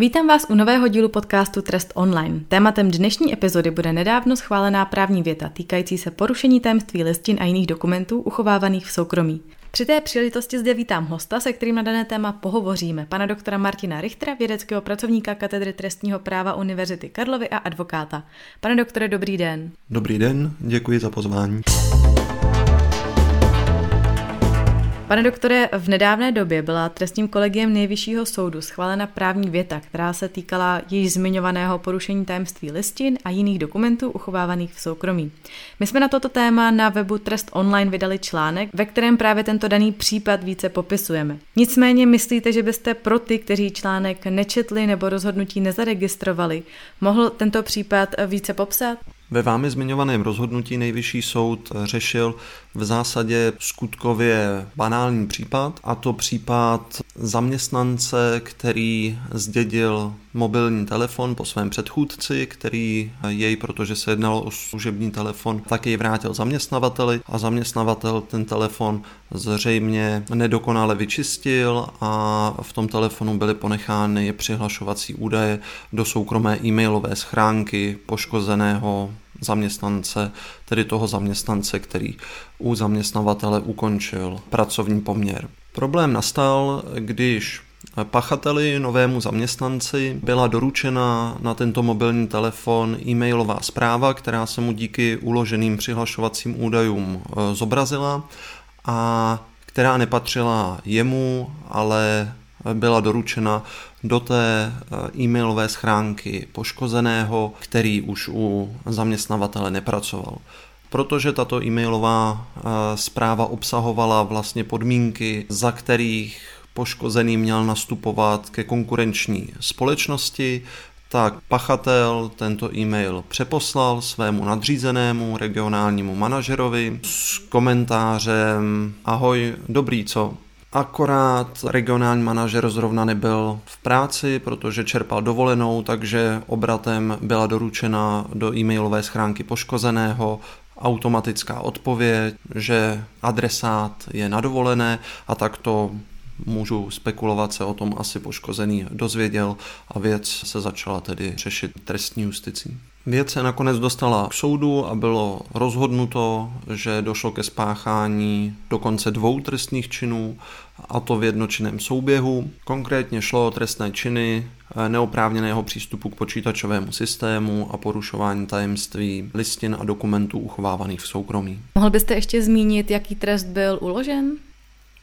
Vítám vás u nového dílu podcastu Trest Online. Tématem dnešní epizody bude nedávno schválená právní věta týkající se porušení tajemství listin a jiných dokumentů uchovávaných v soukromí. Při té příležitosti zde vítám hosta, se kterým na dané téma pohovoříme, pana doktora Martina Richtera, vědeckého pracovníka katedry trestního práva Univerzity Karlovy a advokáta. Pane doktore, dobrý den. Dobrý den, děkuji za pozvání. Pane doktore, v nedávné době byla trestním kolegiem nejvyššího soudu schválena právní věta, která se týkala již zmiňovaného porušení tajemství listin a jiných dokumentů uchovávaných v soukromí. My jsme na toto téma na webu Trest Online vydali článek, ve kterém právě tento daný případ více popisujeme. Nicméně myslíte, že byste pro ty, kteří článek nečetli nebo rozhodnutí nezaregistrovali, mohl tento případ více popsat? Ve vámi zmiňovaném rozhodnutí nejvyšší soud řešil v zásadě skutkově banální případ, a to případ zaměstnance, který zdědil mobilní telefon po svém předchůdci, který jej, protože se jednalo o služební telefon, tak jej vrátil zaměstnavateli a zaměstnavatel ten telefon zřejmě nedokonale vyčistil a v tom telefonu byly ponechány přihlašovací údaje do soukromé e-mailové schránky poškozeného zaměstnance, tedy toho zaměstnance, který u zaměstnavatele ukončil pracovní poměr. Problém nastal, když Pachateli, novému zaměstnanci, byla doručena na tento mobilní telefon e-mailová zpráva, která se mu díky uloženým přihlašovacím údajům e, zobrazila a která nepatřila jemu, ale byla doručena do té eh, e-mailové schránky poškozeného, který už u zaměstnavatele nepracoval. Protože tato e-mailová eh, zpráva obsahovala vlastně podmínky, za kterých poškozený měl nastupovat ke konkurenční společnosti, tak pachatel tento e-mail přeposlal svému nadřízenému regionálnímu manažerovi s komentářem Ahoj, dobrý co? Akorát regionální manažer zrovna nebyl v práci, protože čerpal dovolenou, takže obratem byla doručena do e-mailové schránky poškozeného automatická odpověď, že adresát je na dovolené a tak to můžu spekulovat se o tom asi poškozený dozvěděl a věc se začala tedy řešit trestní justicí. Věc se nakonec dostala k soudu a bylo rozhodnuto, že došlo ke spáchání dokonce dvou trestných činů, a to v jednočinném souběhu. Konkrétně šlo o trestné činy eh, neoprávněného přístupu k počítačovému systému a porušování tajemství listin a dokumentů uchovávaných v soukromí. Mohl byste ještě zmínit, jaký trest byl uložen?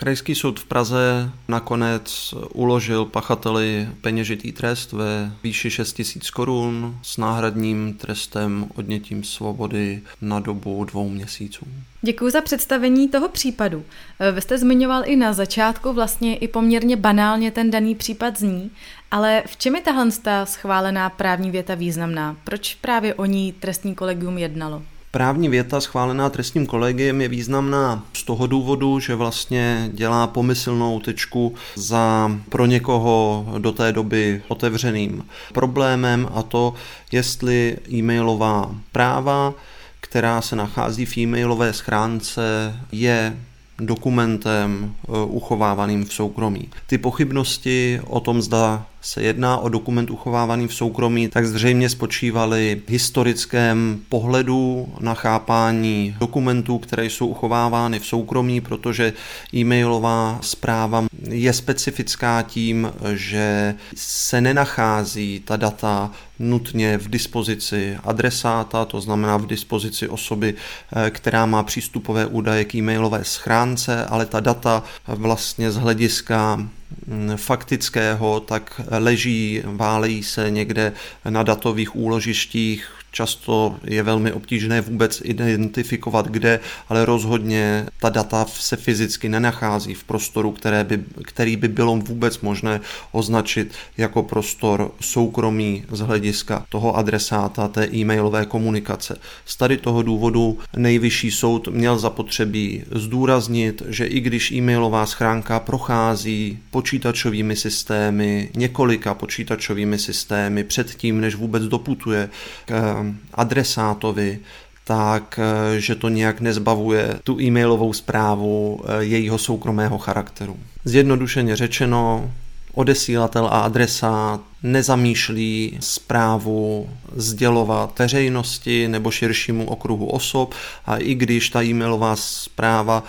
Krajský soud v Praze nakonec uložil pachateli peněžitý trest ve výši 6 000 korun s náhradním trestem odnětím svobody na dobu dvou měsíců. Děkuji za představení toho případu. Vy jste zmiňoval i na začátku vlastně i poměrně banálně ten daný případ zní, ale v čem je tahle schválená právní věta významná? Proč právě o ní trestní kolegium jednalo? Právní věta schválená trestním kolegiem je významná z toho důvodu, že vlastně dělá pomyslnou tečku za pro někoho do té doby otevřeným problémem a to, jestli e-mailová práva, která se nachází v e-mailové schránce, je dokumentem eh, uchovávaným v soukromí. Ty pochybnosti o tom, zda se jedná o dokument uchovávaný v soukromí, tak zřejmě spočívaly v historickém pohledu na chápání dokumentů, které jsou uchovávány v soukromí, protože e-mailová zpráva je specifická tím, že se nenachází ta data nutně v dispozici adresáta, to znamená v dispozici osoby, eh, která má přístupové údaje k e-mailové schránce, ale ta data vlastně z hlediska Mm, faktického, tak leží, válejí se někde na datových úložištích, Často je velmi obtížné vůbec identifikovat, kde, ale rozhodně ta data se fyzicky nenachází v prostoru, které by, který by bylo vůbec možné označit jako prostor soukromí z hlediska toho adresáta té e-mailové komunikace. Z tady toho důvodu nejvyšší soud měl zapotřebí zdůraznit, že i když e-mailová schránka prochází počítačovými systémy, několika počítačovými systémy předtím, než vůbec doputuje k adresátovi, tak eh, že to nějak nezbavuje tu e-mailovou zprávu eh, jejího soukromého charakteru. Zjednodušeně řečeno, odesílatel a adresát nezamýšlí zprávu sdělovat veřejnosti nebo širšímu okruhu osob a i když ta e-mailová zpráva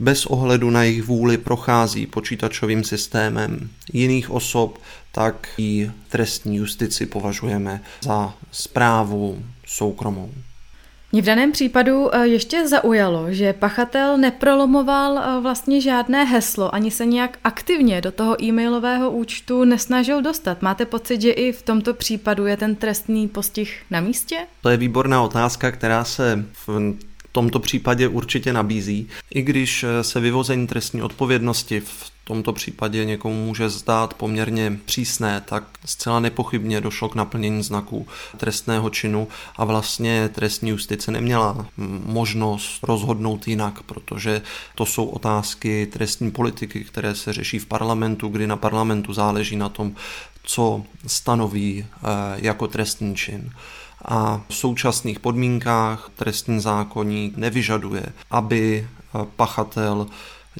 bez ohledu na jejich vůli prochází počítačovým systémem jiných osob, tak i trestní justici považujeme za zprávu soukromou. Mě v daném případu eh, ještě zaujalo, že pachatel neprolomoval eh, vlastně žádné heslo, ani se nějak aktivně do toho e-mailového účtu nesnažil dostat. Máte pocit, že i v tomto případu je ten trestný postih na místě? To je výborná otázka, která se v tomto případě určitě nabízí. I když eh, se vyvození trestní odpovědnosti v tomto případě někomu může zdát poměrně přísné, tak zcela nepochybně došlo k naplnění znaků trestného činu a vlastně trestní justice neměla možnost rozhodnout jinak, protože to jsou otázky trestní politiky, které se řeší v parlamentu, kdy na parlamentu záleží na tom, co stanoví eh, jako trestný čin a v současných podmínkách trestní zákonník nevyžaduje, aby eh, pachatel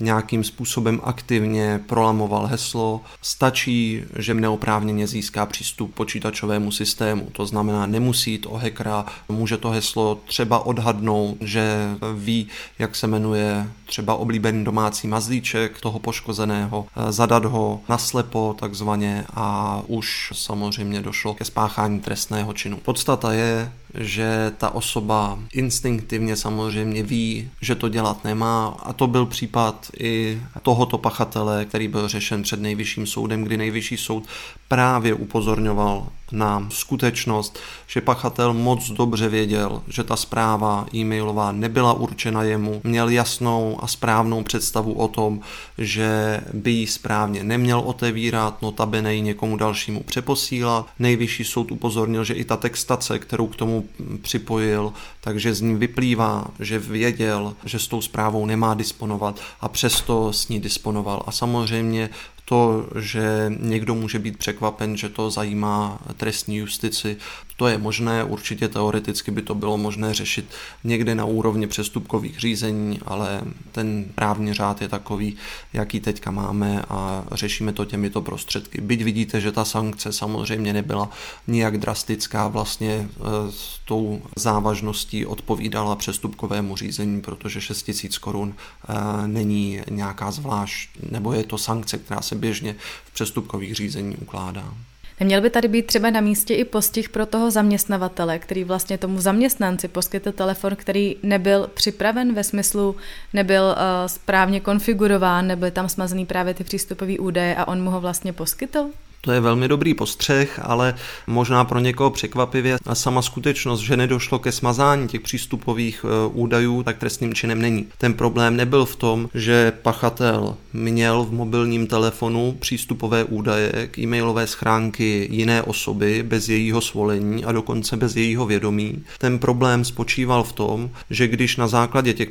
nějakým způsobem aktivně prolamoval heslo. Stačí, že neoprávněně získá přístup počítačovému systému. To znamená, nemusí jít o hackera, může to heslo třeba odhadnout, že ví, jak se jmenuje třeba oblíbený domácí mazlíček toho poškozeného, zadat ho naslepo takzvaně a už samozřejmě došlo ke spáchání trestného činu. Podstata je, že ta osoba instinktivně samozřejmě ví, že to dělat nemá a to byl případ i tohoto pachatele, který byl řešen před nejvyšším soudem, kdy nejvyšší soud právě upozorňoval na skutečnost, že pachatel moc dobře věděl, že ta zpráva e-mailová nebyla určena jemu, měl jasnou a správnou představu o tom, že by ji správně neměl otevírat, notabene ji někomu dalšímu přeposílat. Nejvyšší soud upozornil, že i ta textace, kterou k tomu připojil, takže z ní vyplývá, že věděl, že s tou zprávou nemá disponovat a přesto s ní disponoval. A samozřejmě to, že někdo může být překvapen, že to zajímá trestní justici, to je možné, určitě teoreticky by to bylo možné řešit někde na úrovni přestupkových řízení, ale ten právní řád je takový, jaký teďka máme a řešíme to těmito prostředky. Byť vidíte, že ta sankce samozřejmě nebyla nijak drastická, vlastně e, s tou závažností odpovídala přestupkovému řízení, protože 6 000 korun e, není nějaká zvlášť, nebo je to sankce, která se běžně v přestupkových řízení ukládá. Neměl by tady být třeba na místě i postih pro toho zaměstnavatele, který vlastně tomu zaměstnanci poskytl telefon, který nebyl připraven ve smyslu, nebyl uh, správně konfigurován, nebyly tam smazený právě ty přístupové údaje a on mu ho vlastně poskytl? To je velmi dobrý postřeh, ale možná pro někoho překvapivě a sama skutečnost, že nedošlo ke smazání těch přístupových e, údajů, tak trestným činem není. Ten problém nebyl v tom, že pachatel měl v mobilním telefonu přístupové údaje k e-mailové schránky jiné osoby bez jejího svolení a dokonce bez jejího vědomí. Ten problém spočíval v tom, že když na základě těch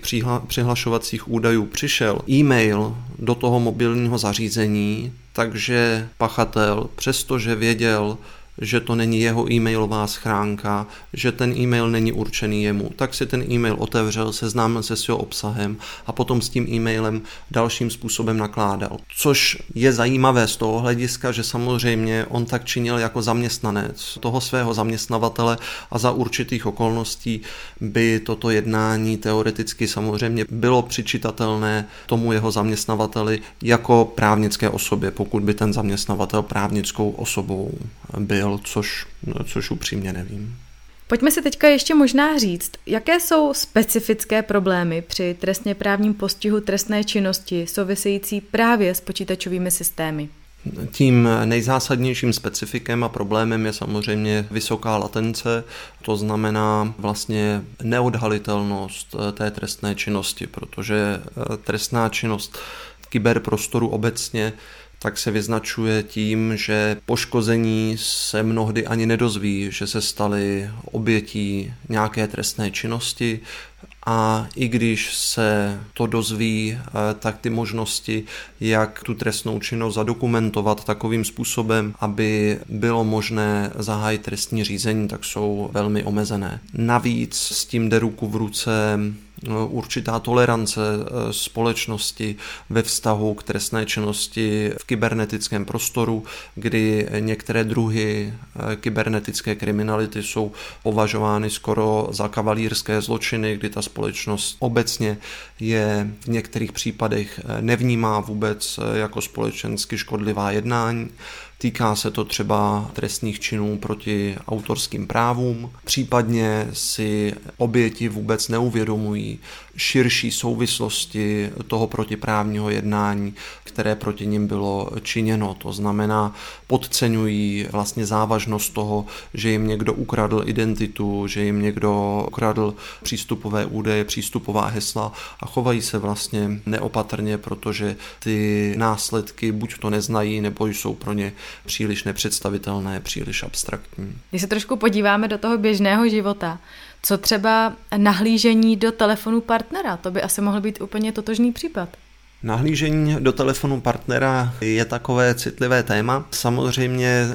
přihlašovacích údajů přišel e-mail do toho mobilního zařízení, takže pachatel, přestože věděl, že to není jeho e-mailová schránka, že ten e-mail není určený jemu, tak si ten e-mail otevřel, seznámil se s jeho obsahem a potom s tím e-mailem dalším způsobem nakládal. Což je zajímavé z toho hlediska, že samozřejmě on tak činil jako zaměstnanec toho svého zaměstnavatele a za určitých okolností by toto jednání teoreticky samozřejmě bylo přičitatelné tomu jeho zaměstnavateli jako právnické osobě, pokud by ten zaměstnavatel právnickou osobou byl byl, což, což upřímně nevím. Pojďme si teďka ještě možná říct, jaké jsou specifické problémy při trestně právním postihu trestné činnosti související právě s počítačovými systémy. Tím nejzásadnějším specifikem a problémem je samozřejmě vysoká latence, to znamená vlastně neodhalitelnost eh, té trestné činnosti, protože eh, trestná činnost v kyberprostoru obecně tak se vyznačuje tím, že poškození se mnohdy ani nedozví, že se stali obětí nějaké trestné činnosti a i když se to dozví, eh, tak ty možnosti, jak tu trestnou činnost zadokumentovat takovým způsobem, aby bylo možné zahájit trestní řízení, tak jsou velmi omezené. Navíc s tím jde ruku v ruce určitá tolerance společnosti ve vztahu k trestné činnosti v kybernetickém prostoru, kdy některé druhy kybernetické kriminality jsou považovány skoro za kavalírské zločiny, kdy ta společnost obecně je v některých případech nevnímá vůbec jako společensky škodlivá jednání. Týká se to třeba trestných činů proti autorským právům, případně si oběti vůbec neuvědomují širší souvislosti toho protiprávního jednání, které proti nim bylo činěno. To znamená, podceňují vlastně závažnost toho, že jim někdo ukradl identitu, že jim někdo ukradl přístupové údaje, přístupová hesla a chovají se vlastně neopatrně, protože ty následky buď to neznají, nebo jsou pro ně příliš nepředstavitelné, příliš abstraktní. Když se trošku podíváme do toho běžného života, co třeba nahlížení do telefonu partnera, to by asi mohl být úplně totožný případ. Nahlížení do telefonu partnera je takové citlivé téma. Samozřejmě e,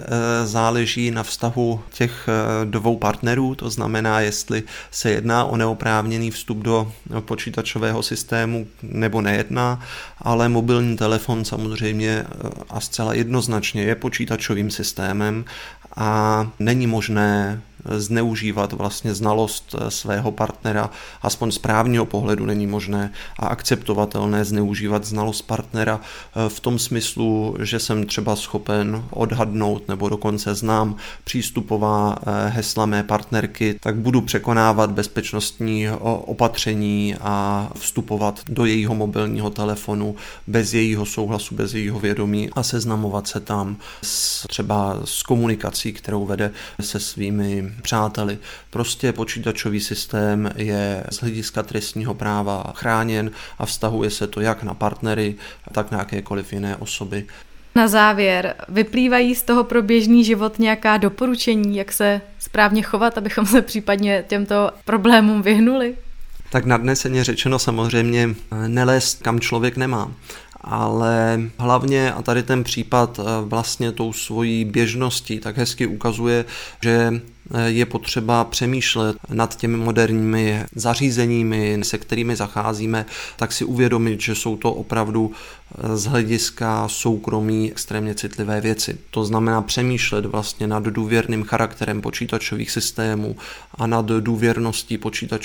záleží na vztahu těch e, dvou partnerů, to znamená, jestli se jedná o neoprávněný vstup do počítačového systému nebo nejedná, ale mobilní telefon samozřejmě e, a zcela jednoznačně je počítačovým systémem a není možné zneužívat vlastně znalost eh, svého partnera, aspoň z právního pohledu není možné a akceptovatelné zneužívat znalost partnera eh, v tom smyslu, že jsem třeba schopen odhadnout nebo dokonce znám přístupová eh, hesla mé partnerky, tak budu překonávat bezpečnostní opatření a vstupovat do jejího mobilního telefonu bez jejího souhlasu, bez jejího vědomí a seznamovat se tam s, třeba s komunikací, kterou vede se svými přáteli. Prostě počítačový systém je z hlediska trestního práva chráněn a vztahuje se to jak na partnery, tak na jakékoliv jiné osoby. Na závěr, vyplývají z toho pro běžný život nějaká doporučení, jak se správně chovat, abychom se případně těmto problémům vyhnuli? Tak nadneseně řečeno samozřejmě nelézt kam člověk nemá ale hlavně, a tady ten případ eh, vlastně tou svojí běžností tak hezky ukazuje, že eh, je potřeba přemýšlet nad těmi moderními zařízeními, se kterými zacházíme, tak si uvědomit, že jsou to opravdu eh, z hlediska soukromí extrémně citlivé věci. To znamená přemýšlet vlastně nad důvěrným charakterem počítačových systémů a nad důvěrností počítačových